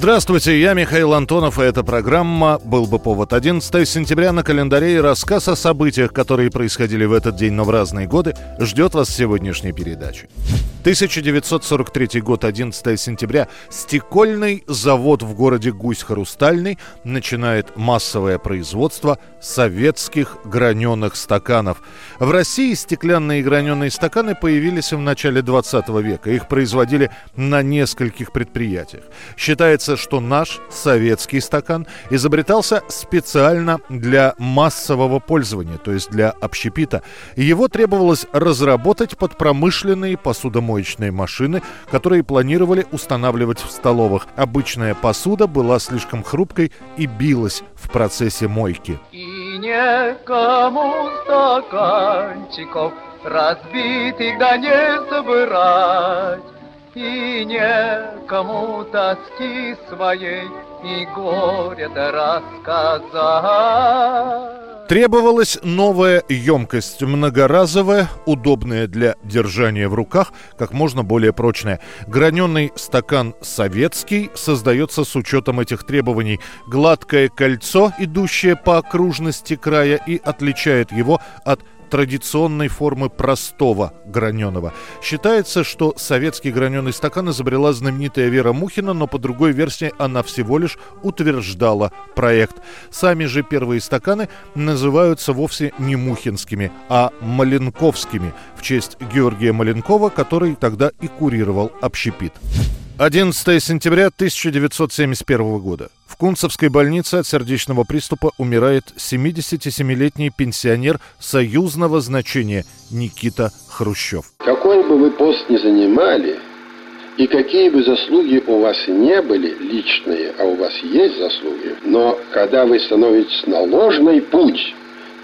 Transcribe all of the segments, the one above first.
Здравствуйте, я Михаил Антонов, и эта программа «Был бы повод». 11 сентября на календаре и рассказ о событиях, которые происходили в этот день, но в разные годы, ждет вас сегодняшней передаче. 1943 год, 11 сентября. Стекольный завод в городе Гусь-Хрустальный начинает массовое производство советских граненых стаканов. В России стеклянные граненые стаканы появились в начале 20 века. Их производили на нескольких предприятиях. Считается, что наш советский стакан изобретался специально для массового пользования, то есть для общепита. Его требовалось разработать под промышленные посудомоечные машины, которые планировали устанавливать в столовых. Обычная посуда была слишком хрупкой и билась в процессе мойки. И некому стаканчиков разбитых да не собрать, И некому тоски своей и горя-то рассказать. Требовалась новая емкость, многоразовая, удобная для держания в руках, как можно более прочная. Граненый стакан советский создается с учетом этих требований. Гладкое кольцо, идущее по окружности края, и отличает его от традиционной формы простого граненого. Считается, что советский граненый стакан изобрела знаменитая Вера Мухина, но по другой версии она всего лишь утверждала проект. Сами же первые стаканы называются вовсе не мухинскими, а маленковскими в честь Георгия Маленкова, который тогда и курировал общепит. 11 сентября 1971 года. В Кунцевской больнице от сердечного приступа умирает 77-летний пенсионер союзного значения Никита Хрущев. Какой бы вы пост ни занимали, и какие бы заслуги у вас не были личные, а у вас есть заслуги, но когда вы становитесь на ложный путь,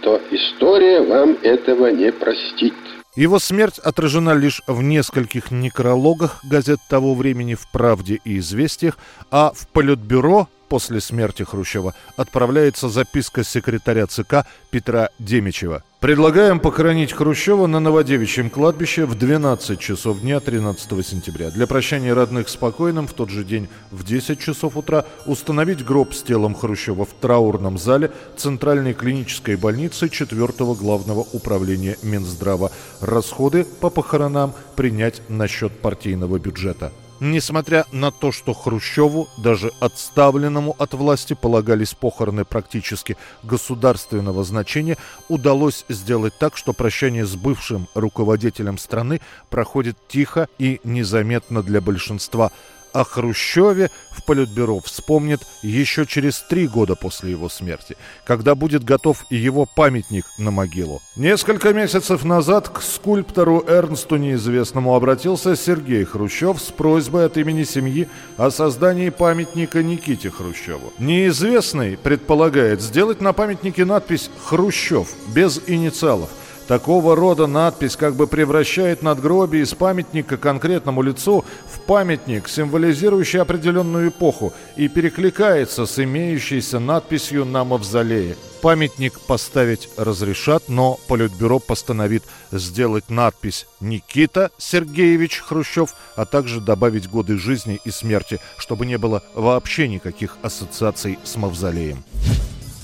то история вам этого не простит. Его смерть отражена лишь в нескольких некрологах газет того времени в «Правде» и «Известиях», а в Политбюро после смерти Хрущева отправляется записка секретаря ЦК Петра Демичева. Предлагаем похоронить Хрущева на Новодевичьем кладбище в 12 часов дня 13 сентября. Для прощания родных с покойным в тот же день в 10 часов утра установить гроб с телом Хрущева в траурном зале Центральной клинической больницы 4 главного управления Минздрава. Расходы по похоронам принять на счет партийного бюджета. Несмотря на то, что Хрущеву, даже отставленному от власти, полагались похороны практически государственного значения, удалось сделать так, что прощание с бывшим руководителем страны проходит тихо и незаметно для большинства. О Хрущеве в Политбюро вспомнит еще через три года после его смерти, когда будет готов его памятник на могилу. Несколько месяцев назад к скульптору Эрнсту неизвестному обратился Сергей Хрущев с просьбой от имени семьи о создании памятника Никите Хрущеву. Неизвестный предполагает сделать на памятнике надпись «Хрущев» без инициалов – Такого рода надпись как бы превращает надгробие из памятника конкретному лицу в памятник, символизирующий определенную эпоху, и перекликается с имеющейся надписью на мавзолее. Памятник поставить разрешат, но Политбюро постановит сделать надпись «Никита Сергеевич Хрущев», а также добавить годы жизни и смерти, чтобы не было вообще никаких ассоциаций с мавзолеем.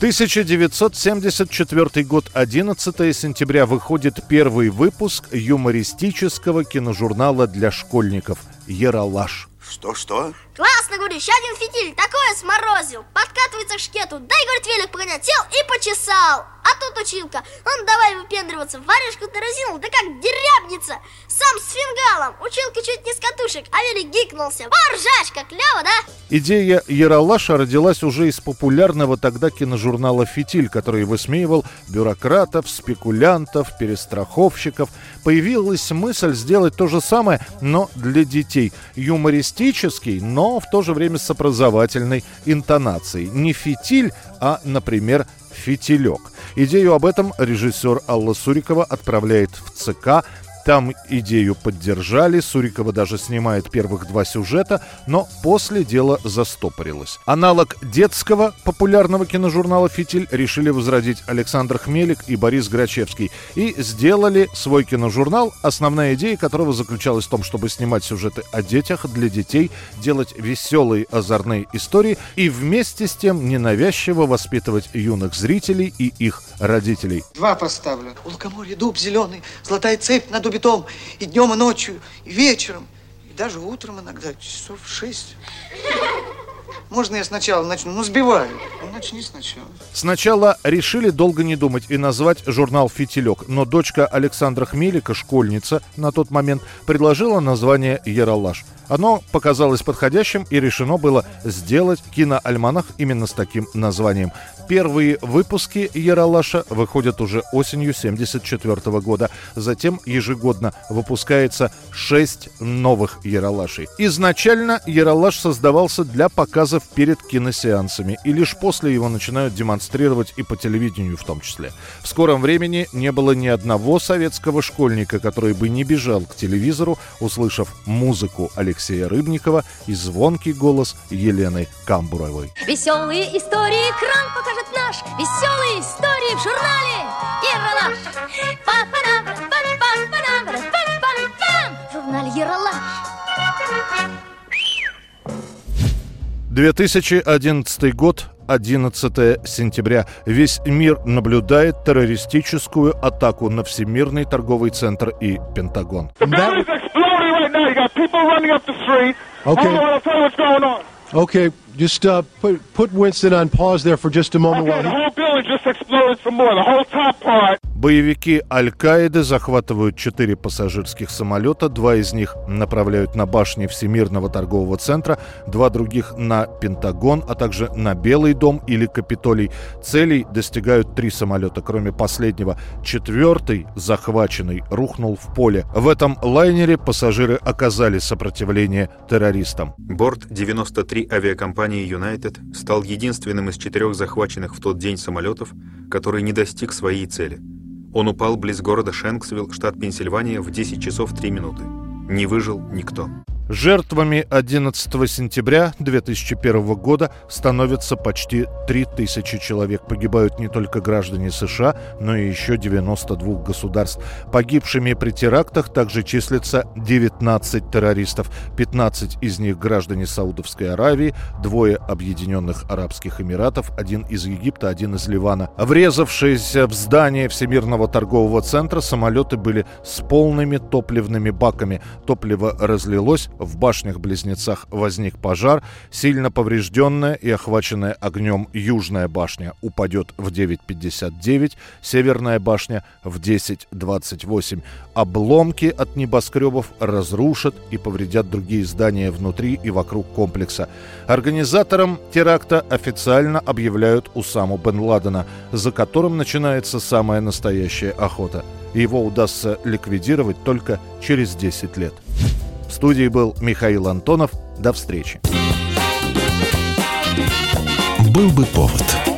1974 год, 11 сентября, выходит первый выпуск юмористического киножурнала для школьников «Ералаш». Что-что? Классно, говорю, еще один фитиль, такое сморозил Подкатывается к шкету, дай, говорит, велик погонять Сел и почесал А тут училка, он давай выпендриваться Варежку-то разинул, да как дерябница Сам с фингалом, училка чуть не с катушек А велик гикнулся, поржачка, клево, да? Идея Яралаша родилась уже из популярного тогда киножурнала «Фитиль», который высмеивал бюрократов, спекулянтов, перестраховщиков. Появилась мысль сделать то же самое, но для детей. Юмористический, но в то же время с образовательной интонацией. Не «Фитиль», а, например, «Фитилек». Идею об этом режиссер Алла Сурикова отправляет в ЦК Там идею поддержали, Сурикова даже снимает первых два сюжета, но после дело застопорилось. Аналог детского популярного киножурнала «Фитиль» решили возродить Александр Хмелик и Борис Грачевский и сделали свой киножурнал, основная идея которого заключалась в том, чтобы снимать сюжеты о детях для детей, делать веселые озорные истории и вместе с тем ненавязчиво воспитывать юных зрителей и их родителей. Два поставлю. У лукоморья дуб зеленый, золотая цепь над убитом, и днем, и ночью, и вечером, и даже утром иногда, часов в шесть. Можно я сначала начну? Ну, сбиваю. Ну, начни сначала. Сначала решили долго не думать и назвать журнал «Фитилек», но дочка Александра Хмелика, школьница на тот момент, предложила название «Яралаш». Оно показалось подходящим и решено было сделать киноальманах именно с таким названием. Первые выпуски «Яралаша» выходят уже осенью 1974 года. Затем ежегодно выпускается шесть новых «Яралашей». Изначально «Яралаш» создавался для показов перед киносеансами, и лишь после его начинают демонстрировать и по телевидению в том числе. В скором времени не было ни одного советского школьника, который бы не бежал к телевизору, услышав музыку Алексея Рыбникова и звонкий голос Елены Камбуровой. Веселые истории экран покажет наш Веселые истории в журнале. Ералаш! В журнале Ералаш. 2011 год, 11 сентября. Весь мир наблюдает террористическую атаку на Всемирный торговый центр и Пентагон. Okay, just uh, put put Winston on pause there for just a moment. Okay, while the he- whole building just exploded some more. The whole top part. Боевики Аль-Каиды захватывают четыре пассажирских самолета. Два из них направляют на башни Всемирного торгового центра, два других на Пентагон, а также на Белый дом или Капитолий. Целей достигают три самолета, кроме последнего. Четвертый, захваченный, рухнул в поле. В этом лайнере пассажиры оказали сопротивление террористам. Борт 93 авиакомпании United стал единственным из четырех захваченных в тот день самолетов, который не достиг своей цели. Он упал близ города Шенксвилл, штат Пенсильвания, в 10 часов 3 минуты. Не выжил никто. Жертвами 11 сентября 2001 года становятся почти 3000 человек. Погибают не только граждане США, но и еще 92 государств. Погибшими при терактах также числится 19 террористов. 15 из них граждане Саудовской Аравии, двое Объединенных Арабских Эмиратов, один из Египта, один из Ливана. Врезавшиеся в здание Всемирного торгового центра самолеты были с полными топливными баками. Топливо разлилось, в башнях-близнецах возник пожар, сильно поврежденная и охваченная огнем южная башня упадет в 9.59, северная башня в 10.28. Обломки от небоскребов разрушат и повредят другие здания внутри и вокруг комплекса. Организатором теракта официально объявляют Усаму бен Ладена, за которым начинается самая настоящая охота. Его удастся ликвидировать только через 10 лет. В студии был Михаил Антонов. До встречи. Был бы повод.